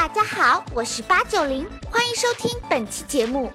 大家好，我是八九零，欢迎收听本期节目。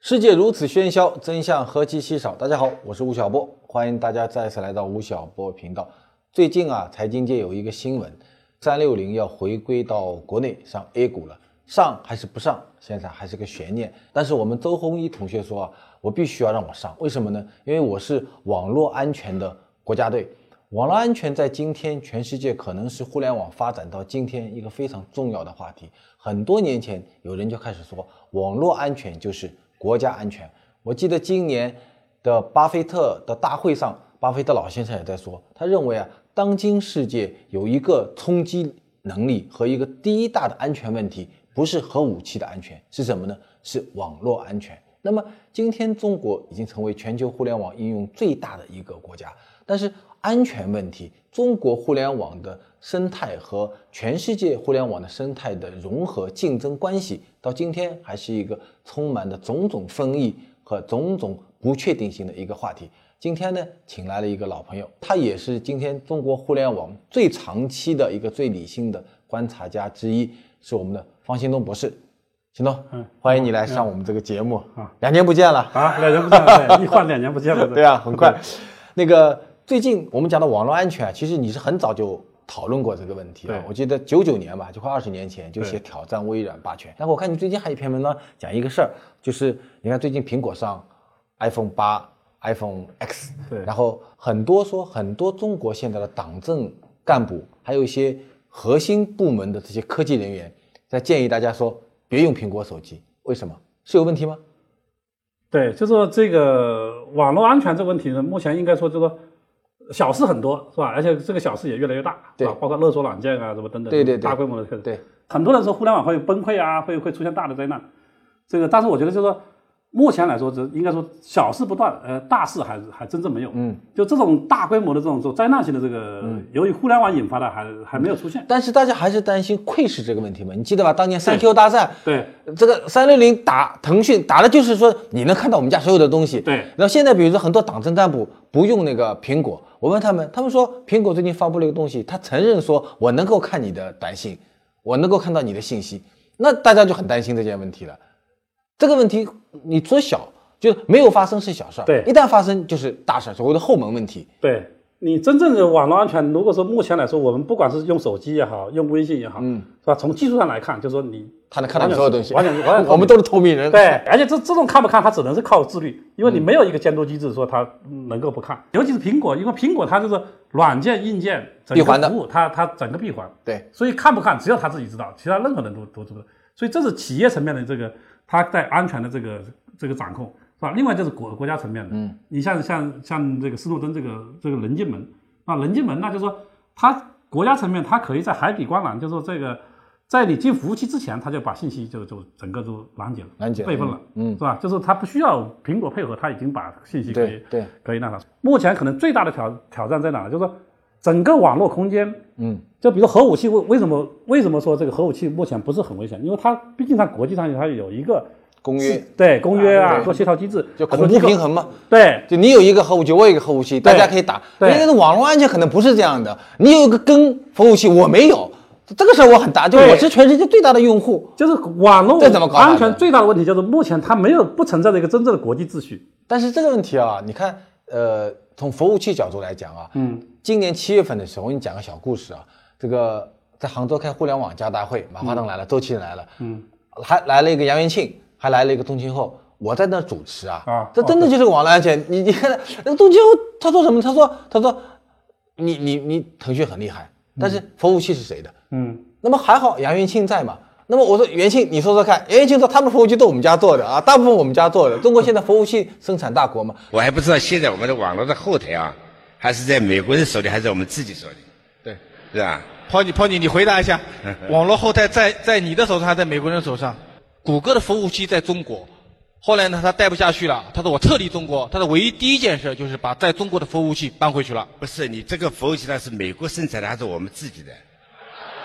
世界如此喧嚣，真相何其稀少。大家好，我是吴晓波，欢迎大家再次来到吴晓波频道。最近啊，财经界有一个新闻，三六零要回归到国内上 A 股了，上还是不上，现在还是个悬念。但是我们周鸿祎同学说啊，我必须要让我上，为什么呢？因为我是网络安全的国家队。网络安全在今天全世界可能是互联网发展到今天一个非常重要的话题。很多年前，有人就开始说，网络安全就是国家安全。我记得今年的巴菲特的大会上，巴菲特老先生也在说，他认为啊，当今世界有一个冲击能力和一个第一大的安全问题，不是核武器的安全，是什么呢？是网络安全。那么今天中国已经成为全球互联网应用最大的一个国家，但是安全问题，中国互联网的生态和全世界互联网的生态的融合竞争关系，到今天还是一个充满着种种争议和种种不确定性的一个话题。今天呢，请来了一个老朋友，他也是今天中国互联网最长期的一个最理性的观察家之一，是我们的方兴东博士。行东，嗯，欢迎你来上我们这个节目啊！两年不见了啊，两年不见了，一晃两年不见了。对 啊，很快。那个最近我们讲的网络安全啊，其实你是很早就讨论过这个问题了。我记得九九年吧，就快二十年前就写挑战微软霸权。然后我看你最近还有一篇文章讲一个事儿，就是你看最近苹果上 iPhone 八、iPhone X，对，然后很多说很多中国现在的党政干部，还有一些核心部门的这些科技人员，在建议大家说。别用苹果手机，为什么是有问题吗？对，就说这个网络安全这个问题呢，目前应该说就说小事很多，是吧？而且这个小事也越来越大，对，包括勒索软件啊，什么等等，对对对，大规模的开始，对，很多人说互联网会崩溃啊，会会出现大的灾难，这个，但是我觉得就说。目前来说，这应该说小事不断，呃，大事还还真正没有。嗯，就这种大规模的这种做灾难性的这个，由于互联网引发的，还还没有出现。但是大家还是担心窥视这个问题嘛？你记得吧？当年三 Q 大战，对这个三六零打腾讯，打的就是说你能看到我们家所有的东西。对。然后现在比如说很多党政干部不用那个苹果，我问他们，他们说苹果最近发布了一个东西，他承认说我能够看你的短信，我能够看到你的信息，那大家就很担心这件问题了。这个问题你说小。就是没有发生是小事儿，对，一旦发生就是大事儿，所谓的后门问题。对你真正的网络安全，如果说目前来说，我们不管是用手机也好，用微信也好，嗯，是吧？从技术上来看，就是说你他能看到所有东西，完全完全，我们都是透明人。对，而且这这种看不看，它只能是靠自律，因为你没有一个监督机制说它能够不看。尤其是苹果，因为苹果它就是软件、硬件闭环的服务，它它整个闭环。对，所以看不看只有他自己知道，其他任何人都都知道。所以这是企业层面的这个它在安全的这个这个掌控。是吧，另外就是国国家层面的，嗯，你像像像这个斯诺登这个这个人进门啊，人进门，那就是说他国家层面，他可以在海底光缆，就是说这个在你进服务器之前，他就把信息就就整个都拦截了，拦截备份了，嗯，是吧？就是他不需要苹果配合，他已经把信息可以对可以那啥。目前可能最大的挑挑战在哪呢？就是说整个网络空间，嗯，就比如核武器为为什么为什么说这个核武器目前不是很危险？因为它毕竟它国际上它有一个。公约对公约啊，做协调机制，就恐怖平衡嘛。对，就你有一个核武器，我有一个核武器，大家可以打。但是网络安全可能不是这样的，你有一个跟核武器，我没有，这个事儿我很大，就我是全世界最大的用户。就是网络这怎么搞安全最大的问题，就是目前它没有不存在的一个真正的国际秩序。但是这个问题啊，你看，呃，从服务器角度来讲啊，嗯，今年七月份的时候，我给你讲个小故事啊，这个在杭州开互联网加大会，马化腾来了，周奇仁来了，嗯，还来了一个杨元庆。还来了一个宗庆后，我在那主持啊，啊，这真的就是个网络安全。你你看 那个冬青后他说什么？他说他说，你你你腾讯很厉害，但是服务器是谁的？嗯，那么还好杨元庆在嘛？那么我说元庆，你说说看，杨元庆说他们服务器都我们家做的啊，大部分我们家做的。中国现在服务器生产大国嘛？我还不知道现在我们的网络的后台啊，还是在美国人手里，还是在我们自己手里？对，是吧？抛你抛你，你回答一下，网络后台在在你的手上，还在美国人手上？谷歌的服务器在中国，后来呢，他待不下去了，他说我撤离中国，他的唯一第一件事就是把在中国的服务器搬回去了。不是你这个服务器，它是美国生产的还是我们自己的？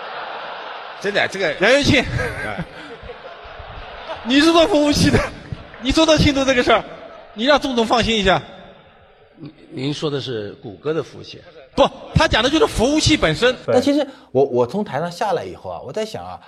真的，这个杨元庆，你是做服务器的，你说得清楚这个事儿，你让钟总放心一下。您说的是谷歌的服务器，不，他讲的就是服务器本身。但其实我我从台上下来以后啊，我在想啊，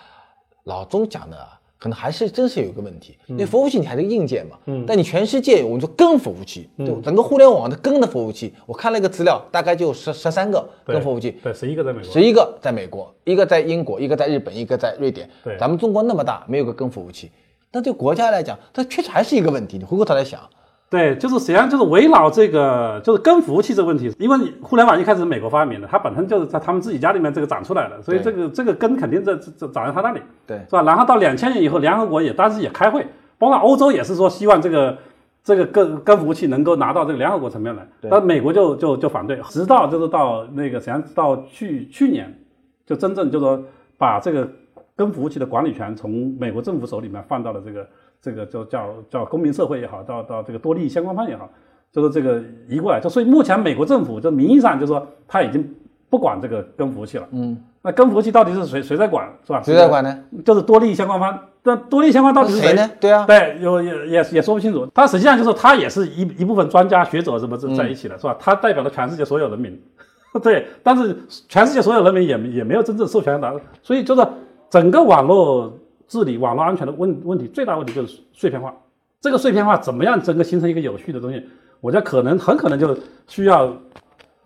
老钟讲的啊，可能还是真是有一个问题，因为服务器你还是硬件嘛，嗯，但你全世界我们说根服务器，就整个互联网的根的服务器，我看了一个资料，大概就十十三个根服务器，对，十一个在美国，十一个在美国，一个在英国，一个在日本，一个在瑞典，对。咱们中国那么大，没有个根服务器，那对国家来讲，它确实还是一个问题。你回过头来想，对，就是实际上就是围绕这个就是跟服务器这个问题，因为你互联网一开始是美国发明的，它本身就是在他们自己家里面这个长出来的，所以这个这个根肯定在长在他那里，对是吧？然后到两千年以后，联合国也当时也开会，包括欧洲也是说希望这个这个跟跟服务器能够拿到这个联合国层面来，但美国就就就反对，直到就是到那个实际上到去去年，就真正就说把这个跟服务器的管理权从美国政府手里面放到了这个这个就叫叫公民社会也好，到到这个多利益相关方也好，就是这个移过来。就所以目前美国政府就名义上就说他已经不管这个根服务器了。嗯，那根服务器到底是谁谁在管是吧？谁在管呢？就是多利益相关方。那多利益相关到底是谁呢？对啊，对，有也也也说不清楚。他实际上就是他也是一一部分专家学者什么在在一起的，是吧？他代表了全世界所有人民，对。但是全世界所有人民也也没有真正授权拿，所以就是整个网络治理、网络安全的问问题，最大问题就是碎片化。这个碎片化怎么样整个形成一个有序的东西？我觉得可能很可能就需要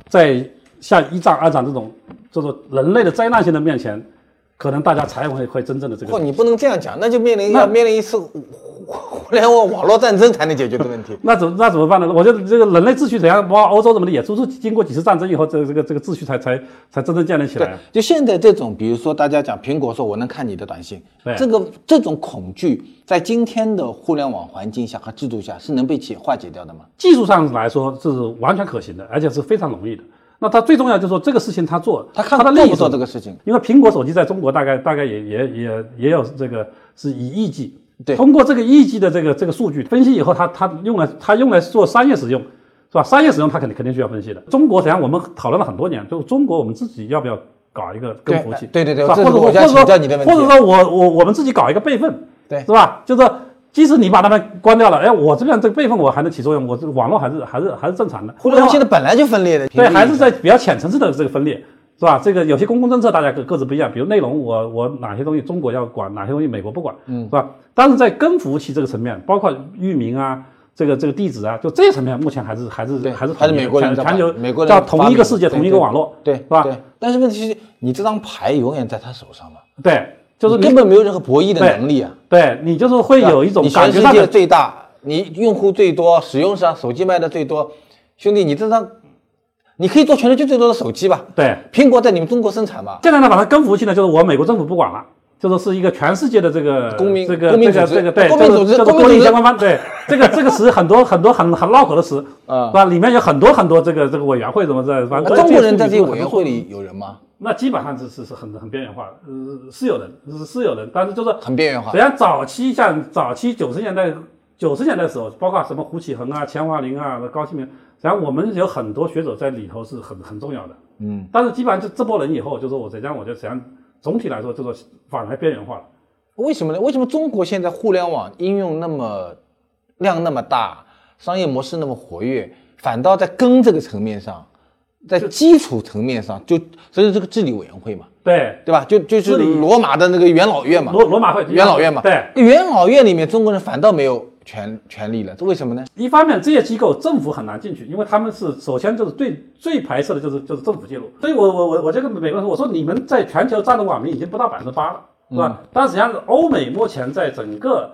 在像一战、二战这种这种人类的灾难性的面前，可能大家才会会真正的这嚯，个。你不能这样讲，那就面临要面临一次互互联网网络战争才能解决的问题。那怎那怎么办呢？我觉得这个人类秩序怎样，包括欧洲怎么的，也都是经过几次战争以后，这个这个这个秩序才才才真正建立起对来。，就现在这种，比如说大家讲苹果说我能看你的短信对，这个这种恐惧，在今天的互联网环境下和制度下是能被解化解掉的吗？技术上来说这是完全可行的，而且是非常容易的。那他最重要就是说这个事情他做，他看他的利益做不做这个事情？因为苹果手机在中国大概大概也也也也有这个是以亿计，对通过这个亿计的这个这个数据分析以后，他他用来他用来做商业使用，是吧？商业使用他肯定肯定需要分析的。中国实际上我们讨论了很多年，就中国我们自己要不要搞一个跟服务器？对对对或者说或者请教你的问题或者说我我我们自己搞一个备份，对是吧？就是说即使你把它们关掉了，哎，我这边这个备份我还能起作用，我这个网络还是还是还是正常的。互联网现在本来就分裂的，对，还是在比较浅层次的这个分裂，是吧？这个有些公共政策大家各各自不一样，比如内容我我哪些东西中国要管，哪些东西美国不管，嗯，是吧？但是在根服务器这个层面，包括域名啊。这个这个地址啊，就这些层面，目前还是还是还是还是美国人全全球美国人叫同一个世界，同一个网络，对是吧？对，但是问题是你这张牌永远在他手上嘛，对，就是根本没有任何博弈的能力啊。对你就是会有一种你全世界感觉上的最大，你用户最多，使用上手机卖的最多，兄弟，你这张你可以做全世界最多的手机吧？对。苹果在你们中国生产吧？现在呢，把它根服务器呢，就是我美国政府不管了，就是是一个全世界的这个公民这个这个这个对，公民组织叫做叫做公民组织多利益相关方，对，这个这个词很多很多很很绕口的词，啊是吧？里面有很多很多这个这个委员会什么的，反正中国人在这些些委员会里有人吗？那基本上是是是很很边缘化的，呃，是有人是是有人，但是就是很边缘化实际上早期像早期九十年代九十年代的时候，包括什么胡启恒啊、钱华林啊、高新明，实际上我们有很多学者在里头是很很重要的。嗯，但是基本上就这波人以后，就是我实际上我觉得实际上总体来说，就说反而边缘化了。为什么呢？为什么中国现在互联网应用那么量那么大，商业模式那么活跃，反倒在根这个层面上，在基础层面上就所以这个治理委员会嘛，对，对吧？就就是罗马的那个元老院嘛，罗罗马会元老院嘛，对，元老院里面中国人反倒没有权权利了，这为什么呢？一方面这些机构政府很难进去，因为他们是首先就是最最排斥的就是就是政府介入。所以我我我我这个美国人说，我说你们在全球占的网民已经不到百分之八了，是吧？但实际上欧美目前在整个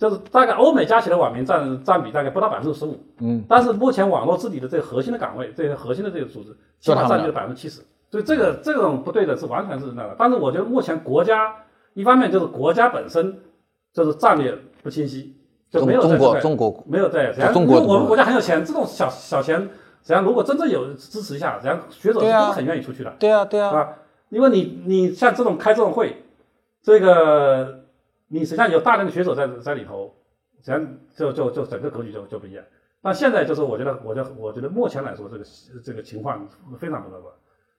就是大概欧美加起来网民占占比大概不到百分之十五，嗯，但是目前网络治理的这个核心的岗位，这个核心的这个组织，起码占据了百分之七十，所以这个这种不对的是完全是那个。但是我觉得目前国家一方面就是国家本身就是战略不清晰，就没有在中国中国没有对，实际上中国我们国家很有钱，这种小小钱，实际上如果真正有支持一下，实际上学者都很愿意出去的，对啊对啊，啊，因为你你像这种开这种会，这个你实际上有大量的学者在在里头，实际上就就就整个格局就就不一样。那现在就是我觉得，我觉得我觉得目前来说，这个这个情况非常不乐观。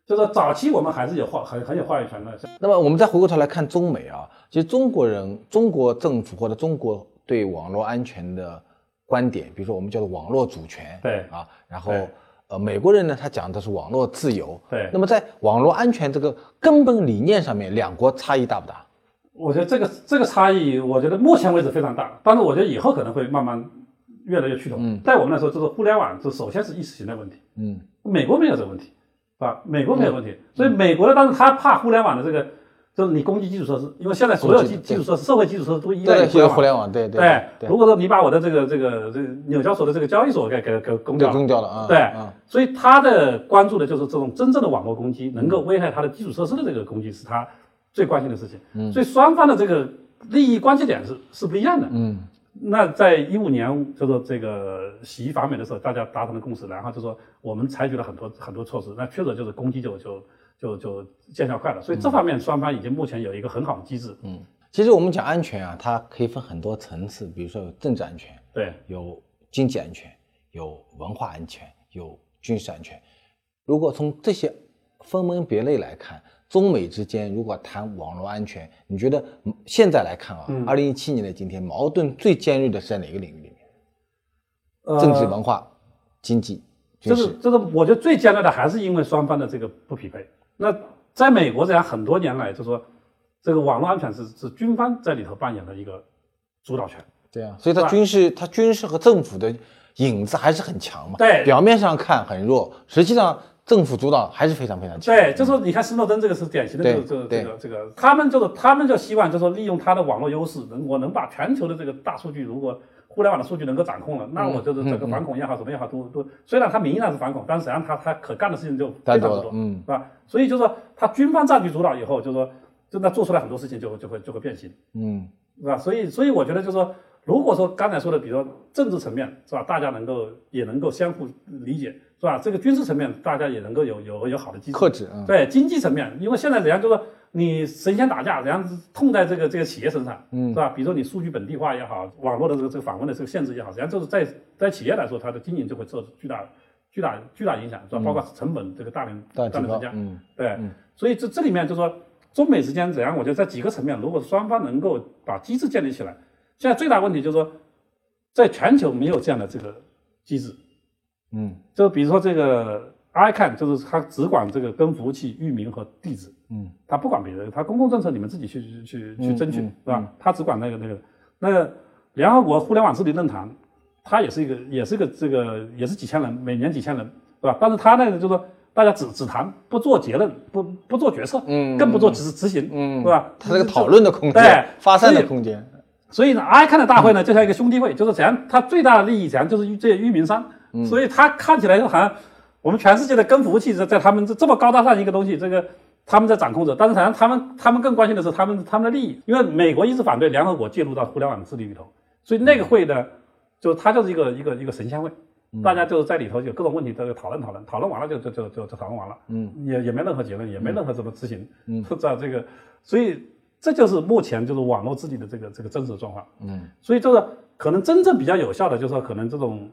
就是说早期我们还是有话很很有话语权的，那么我们再回过头来看中美啊，其实中国人、中国政府或者中国对网络安全的观点，比如说我们叫做网络主权，对啊，然后呃，美国人呢，他讲的是网络自由，对那么在网络安全这个根本理念上面，两国差异大不大？我觉得这个这个差异，我觉得目前为止非常大，但是我觉得以后可能会慢慢越来越趋同。在我们来说，就是互联网，这首先是意识形态问题。嗯，美国没有这个问题，是吧？美国没有问题，所以美国的，但是他怕互联网的这个，就是你攻击基础设施，因为现在所有基基础设施、社会基础设施都依赖，于互互联网。对对对，如果说你把我的这个这个这个纽交所的这个交易所给给给攻，掉了，攻掉了啊，对啊，所以他的关注的就是这种真正的网络攻击，能够危害他的基础设施的这个攻击，是他最关心的事情。嗯所以双方的这个利益关系点是是不一样的。嗯那在一五年，就说这个洗衣反美的时候，大家达成了共识，然后就说我们采取了很多很多措施，那确实就是攻击就就就就见效快了。所以这方面双方已经目前有一个很好的机制。嗯，其实我们讲安全啊，它可以分很多层次，比如说有政治安全，对有经济安全，有文化安全，有军事安全。如果从这些分门别类来看，中美之间如果谈网络安全，你觉得嗯现在来看啊，二零一七年的今天，矛盾最尖锐的是在哪个领域里面？呃政治、文化、经济、军事。这是这是我觉得最尖锐的还是因为双方的这个不匹配。那在美国这样很多年来，就说这个网络安全是是军方在里头扮演的一个主导权。对啊，所以它军事，它军事和政府的影子还是很强嘛。对表面上看很弱，实际上政府主导还是非常非常强。对，就说你看斯诺登这个是典型的这个这个这个这个，他们就是他们就希望就是说利用他的网络优势，能我能把全球的这个大数据，如果互联网的数据能够掌控了，那我就是整个反恐也好，什么也好，都都虽然他名义上是反恐，但是实际上他他可干的事情就非常之多，嗯是吧？所以就是说他军方占据主导以后，就是说真的做出来很多事情就会就会就会变形。嗯，是吧？所以，所以我觉得就是说，如果说刚才说的，比如说政治层面是吧，大家能够也能够相互理解，是吧？这个军事层面大家也能够有有有好的机制克制嗯对经济层面，因为现在人家就说你神仙打架，人家痛在这个这个企业身上，嗯，是吧？比如说你数据本地化也好，网络的这个这个访问的这个限制也好，实际上就是在在企业来说，它的经营就会受巨大巨大巨大影响，是吧？包括成本这个大量大量增加，嗯，对，所以这这里面就说中美之间怎样，我觉得在几个层面，如果双方能够把机制建立起来，现在最大问题就是说，在全球没有这样的这个机制，嗯，就比如说这个 ICANN，就是他只管这个跟服务器域名和地址，嗯，他不管别的，他公共政策你们自己去去去去争取，嗯是吧？它只管那个那个那个联合国互联网治理论坛，它也是一个也是一个这个也是几千人，每年几千人，是吧？但是他那个就是说大家只只谈，不做结论，不不做决策，嗯更不做执执行，嗯是吧？它这个讨论的空间对，发散的空间，所以呢，ICANN 的大会呢，就像一个兄弟会，就是怎样，它最大的利益怎样，就是这些域名商，所以它看起来就好像我们全世界的跟服务器在在他们这这么高大上一个东西，这个他们在掌控着，但是好像他们他们更关心的是他们他们的利益，因为美国一直反对联合国介入到互联网治理里头，所以那个会呢，就它就是一个一个一个神仙会。大家就是在里头有各种问题都讨论讨论，讨论完了就就就就就讨论完了，嗯，也也没任何结论，也没任何怎么执行，嗯，知道这个，所以这就是目前就是网络治理的这个这个真实状况，嗯，所以就是可能真正比较有效的，就是说可能这种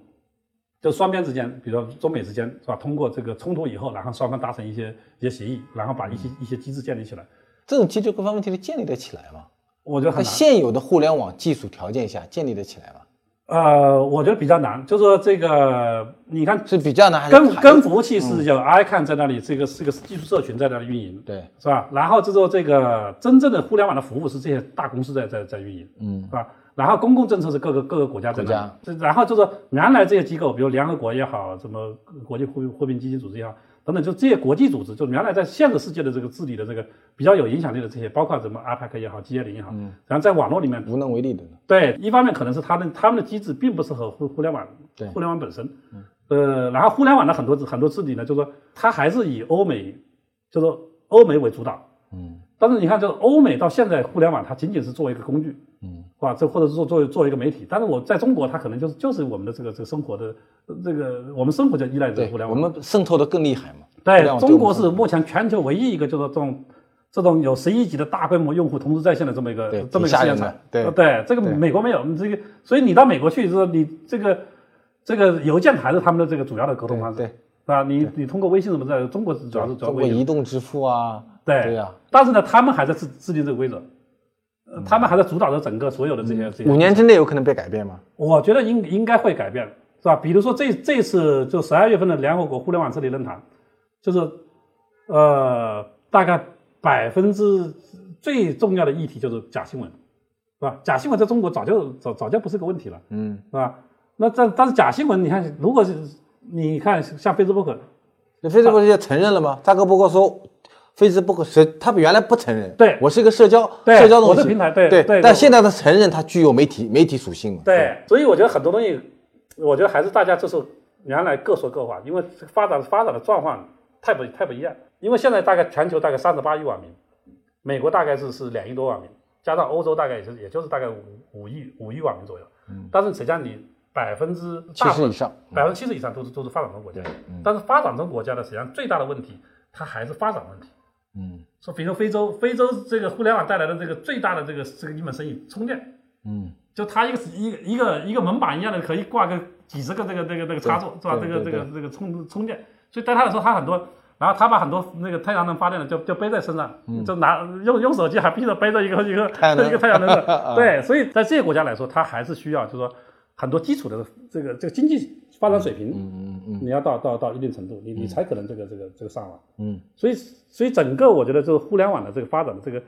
就双边之间，比如说中美之间是吧？通过这个冲突以后，然后双方达成一些一些协议，然后把一些一些机制建立起来，这种机制各方问题的建立得起来吗？我觉得很难。现有的互联网技术条件下建立得起来吗？呃，我觉得比较难，就是说这个你看是比较难还是跟跟服务器是有 ICANN 在那里，这个是个技术社群在那里运营，对，是吧？然后就说这个真正的互联网的服务是这些大公司在在在运营，嗯，是吧？然后公共政策是各个各个国家在那里国家，然后就说原来这些机构，比如联合国也好，什么国际货币货币基金组织也好，等等，就这些国际组织，就原来在现实世界的这个治理的这个比较有影响力的这些，包括什么 APEC 也好，G 2 0也好，然后在网络里面无能为力的。对，一方面可能是他们他们的机制并不适合互互联网，对互联网本身，呃，然后互联网的很多很多治理呢，就是说它还是以欧美，就是说欧美为主导，嗯，但是你看，就是欧美到现在互联网，它仅仅是作为一个工具，嗯，是吧？这或者是做作为作为一个媒体，但是我在中国，它可能就是就是我们的这个这个生活的呃这个我们生活就依赖着对互，联网，我们渗透的更厉害嘛。对中国是目前全球唯一一个就是这种这种有十亿级的大规模用户同时在线的这么一个这么一个试验场。对呃对，这个美国没有，你这个，所以你到美国去，就是你这个这个邮件还是他们的这个主要的沟通方式，对是吧？你你通过微信什么的，中国是主要是主要包括微移动支付啊，对对呀，但是呢，他们还在制制定这个规则。呃他们还在主导着整个所有的这些这些。五年之内有可能被改变吗？我觉得应应该会改变，是吧？比如说这这次就十二月份的联合国互联网治理论坛，就是呃大概百分之最重要的议题就是假新闻，是吧？假新闻在中国早就早早就不是个问题了，嗯，是吧？那但但是假新闻，你看，如果是你看像 Facebook，那 Facebook 现在承认了吗？扎克伯格说，Facebook 是他原来不承认，对我是一个社交对社交东西我是平台对对对对但现在他承认它具有媒体媒体属性嘛？对，所以我觉得很多东西，我觉得还是大家就是原来各说各话，因为发展发展的状况太不太不一样。因为现在大概全球大概三十八亿网民，美国大概是是两亿多网民，加上欧洲大概也就是也就是大概五五亿五亿网民左右。嗯，但是实际上你百分之大部分70以上百分之七十以上都是都是发展中国家。嗯但是发展中国家的，实际上最大的问题，它还是发展问题。嗯。说，比如非洲，非洲这个互联网带来的这个最大的这个这个一门生意，充电。嗯，就它一个一个一个一个门板一样的，可以挂个几十个这个这个这个插座，是吧？这个这个这个充充电，所以对他来说，他很多，然后他把很多那个太阳能发电的就就背在身上，就拿用用手机还逼着背着一个一个 一个太阳能的，对，所以在这些国家来说，它还是需要就是说很多基础的这个这个经济发展水平，嗯嗯你要到到到一定程度，你你才可能这个这个这个上网。嗯所以，所以整个我觉得这个互联网的这个发展的这个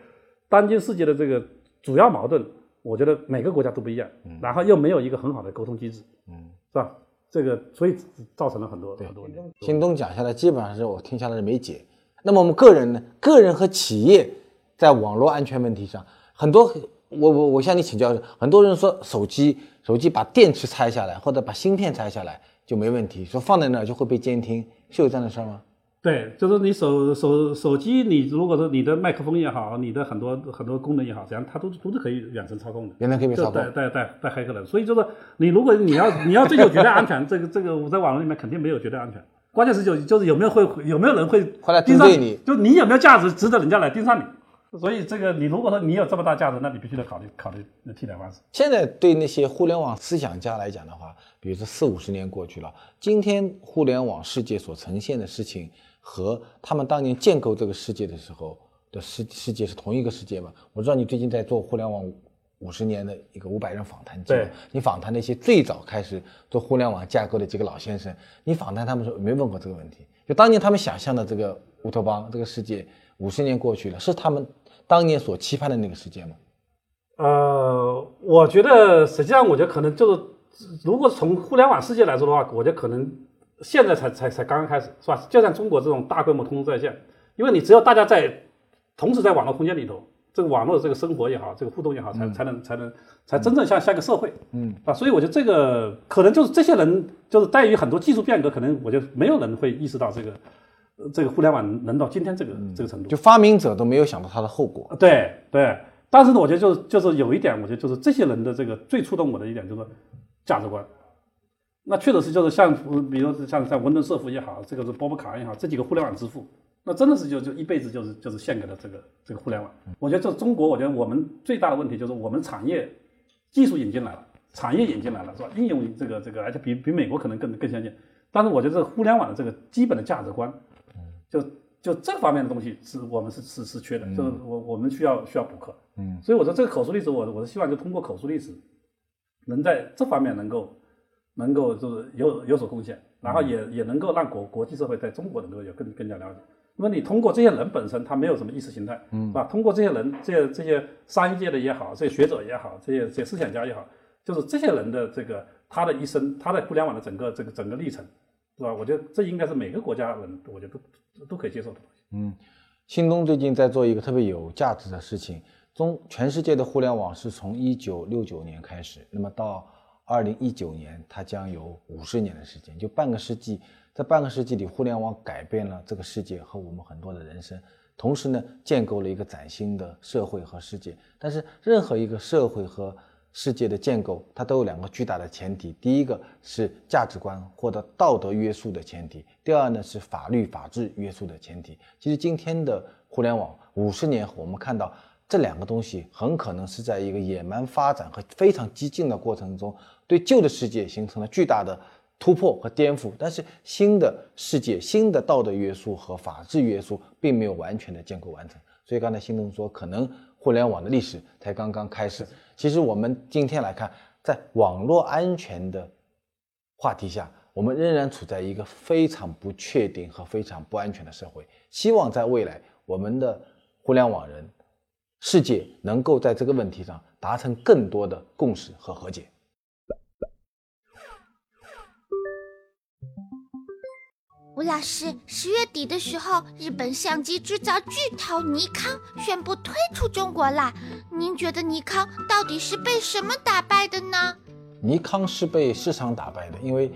当今世界的这个主要矛盾，我觉得每个国家都不一样，然后又没有一个很好的沟通机制，嗯，是吧？这个所以造成了很多很多问题。新东讲下来，基本上是我听下来是没解。那么我们个人呢？个人和企业在网络安全问题上，很多我我我向你请教，很多人说手机手机把电池拆下来或者把芯片拆下来就没问题，说放在那儿就会被监听，是有这样的事儿吗？对，就是你手手手机，你如果说你的麦克风也好，你的很多很多功能也好，实际上它都都是可以远程操控的。远程可以操控带带带带黑客的，所以就是你如果你要你要追求绝对安全，这个这个我在网络里面肯定没有绝对安全。关键是就就是有没有会有没有人会会来盯上你就你有没有价值值得人家来盯上你。所以这个你如果说你有这么大价值，那你必须得考虑考虑替代方式。现在对那些互联网思想家来讲的话，比如说四五十年过去了，今天互联网世界所呈现的事情和他们当年建构这个世界的时候的世世界是同一个世界吗？我知道你最近在做互联网五十年的一个五百人访谈对，你访谈那些最早开始做互联网架构的几个老先生，你访谈他们说有没有问过这个问题？就当年他们想象的这个乌托邦这个世界，五十年过去了，是他们当年所期盼的那个世界吗？呃，我觉得实际上，我觉得可能就是，如果从互联网世界来说的话，我觉得可能现在才才才刚刚开始，是吧？就像中国这种大规模通知在线，因为你只有大家在同时在网络空间里头，这个网络的这个生活也好，这个互动也好，才才能才能才真正像像一个社会，嗯啊，所以我觉得这个可能就是这些人，就是在于很多技术变革，可能我觉得没有人会意识到这个呃这个互联网能到今天这个这个程度，就发明者都没有想到它的后果。对对，但是呢，我觉得就是就是有一点，我觉得就是这些人的这个最触动我的一点就是价值观。那确实是就是像呃比如像像文顿社夫也好，这个是波波卡恩也好，这几个互联网之父，那真的是就就一辈子就是就是献给了这个这个互联网。我觉得这中国，我觉得我们最大的问题就是我们产业技术引进来了，产业引进来了是吧？应用这个这个，而且比比美国可能更更先进。但是我觉得这个互联网的这个基本的价值观，就就这方面的东西是我们是是是缺的，就是我我们需要需要补课。嗯，所以我说这个口述历史，我我是希望就通过口述历史，能在这方面能够能够就是有有所贡献，然后也也能够让国国际社会在中国能够有更更加了解。那么你通过这些人本身，他没有什么意识形态，嗯，是吧？通过这些人，这些这些商业界的也好，这些学者也好，这些这些思想家也好，就是这些人的这个他的一生，他在互联网的整个这个整个历程，是吧？我觉得这应该是每个国家人，我觉得都都可以接受的东西。嗯新东最近在做一个特别有价值的事情，中全世界的互联网是从一九六九年开始，那么到二零一九年，它将有五十年的时间，就半个世纪。在半个世纪里，互联网改变了这个世界和我们很多的人生，同时呢，建构了一个崭新的社会和世界。但是，任何一个社会和世界的建构，它都有两个巨大的前提：第一个是价值观或者道德约束的前提；第二呢是法律法治约束的前提。其实，今天的互联网五十年后，我们看到这两个东西很可能是在一个野蛮发展和非常激进的过程中，对旧的世界形成了巨大的突破和颠覆。但是，新的世界、新的道德约束和法治约束并没有完全的建构完成。所以，刚才新东说，可能互联网的历史才刚刚开始。其实我们今天来看，在网络安全的话题下，我们仍然处在一个非常不确定和非常不安全的社会。希望在未来，我们的互联网人世界能够在这个问题上达成更多的共识和和解。吴老师，十月底的时候，日本相机制造巨头尼康宣布退出中国啦。您觉得尼康到底是被什么打败的呢？尼康是被市场打败的，因为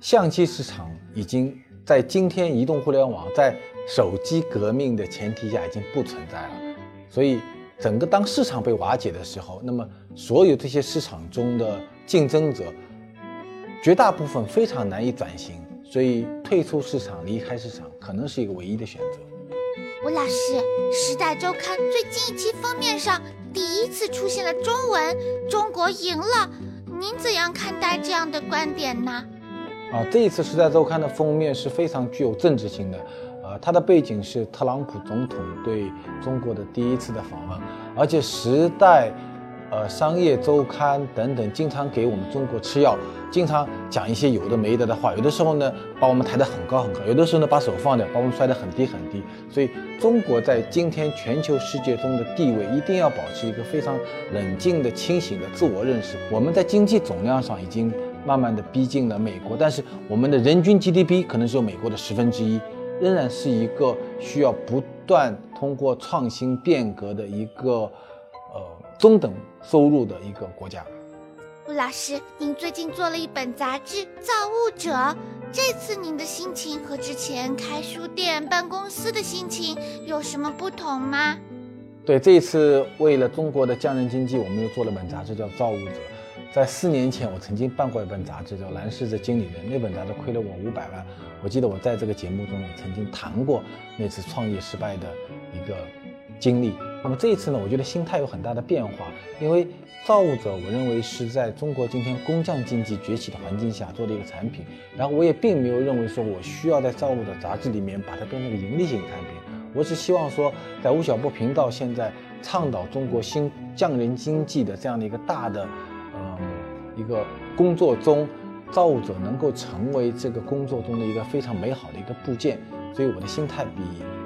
相机市场已经在今天移动互联网、在手机革命的前提下已经不存在了。所以，整个当市场被瓦解的时候，那么所有这些市场中的竞争者，绝大部分非常难以转型。所以退出市场、离开市场可能是一个唯一的选择。吴老师，《时代周刊》最近一期封面上第一次出现了中文“中国赢了”，您怎样看待这样的观点呢？啊，这一次《时代周刊》的封面是非常具有政治性的，呃，它的背景是特朗普总统对中国的第一次的访问，而且《时代》。呃，商业周刊等等，经常给我们中国吃药，经常讲一些有的没的的话。有的时候呢，把我们抬得很高很高；有的时候呢，把手放掉，把我们摔得很低很低。所以，中国在今天全球世界中的地位，一定要保持一个非常冷静的、清醒的自我认识。我们在经济总量上已经慢慢的逼近了美国，但是我们的人均 GDP 可能只有美国的十分之一，仍然是一个需要不断通过创新变革的一个。呃中等收入的一个国家。陆老师，您最近做了一本杂志《造物者》，这次您的心情和之前开书店办公司的心情有什么不同吗？对，这一次为了中国的匠人经济，我们又做了本杂志叫《造物者》。在四年前，我曾经办过一本杂志叫《蓝狮子经理人》，那本杂志亏了我五百万。我记得我在这个节目中也曾经谈过那次创业失败的一个。经历，那么这一次呢？我觉得心态有很大的变化，因为造物者，我认为是在中国今天工匠经济崛起的环境下做的一个产品。然后我也并没有认为说我需要在造物者杂志里面把它变成一个盈利性产品。我只希望说，在吴晓波频道现在倡导中国新匠人经济的这样的一个大的，呃，一个工作中，造物者能够成为这个工作中的一个非常美好的一个部件。所以我的心态比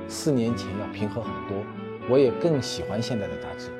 四年前要平和很多。我也更喜欢现在的杂志。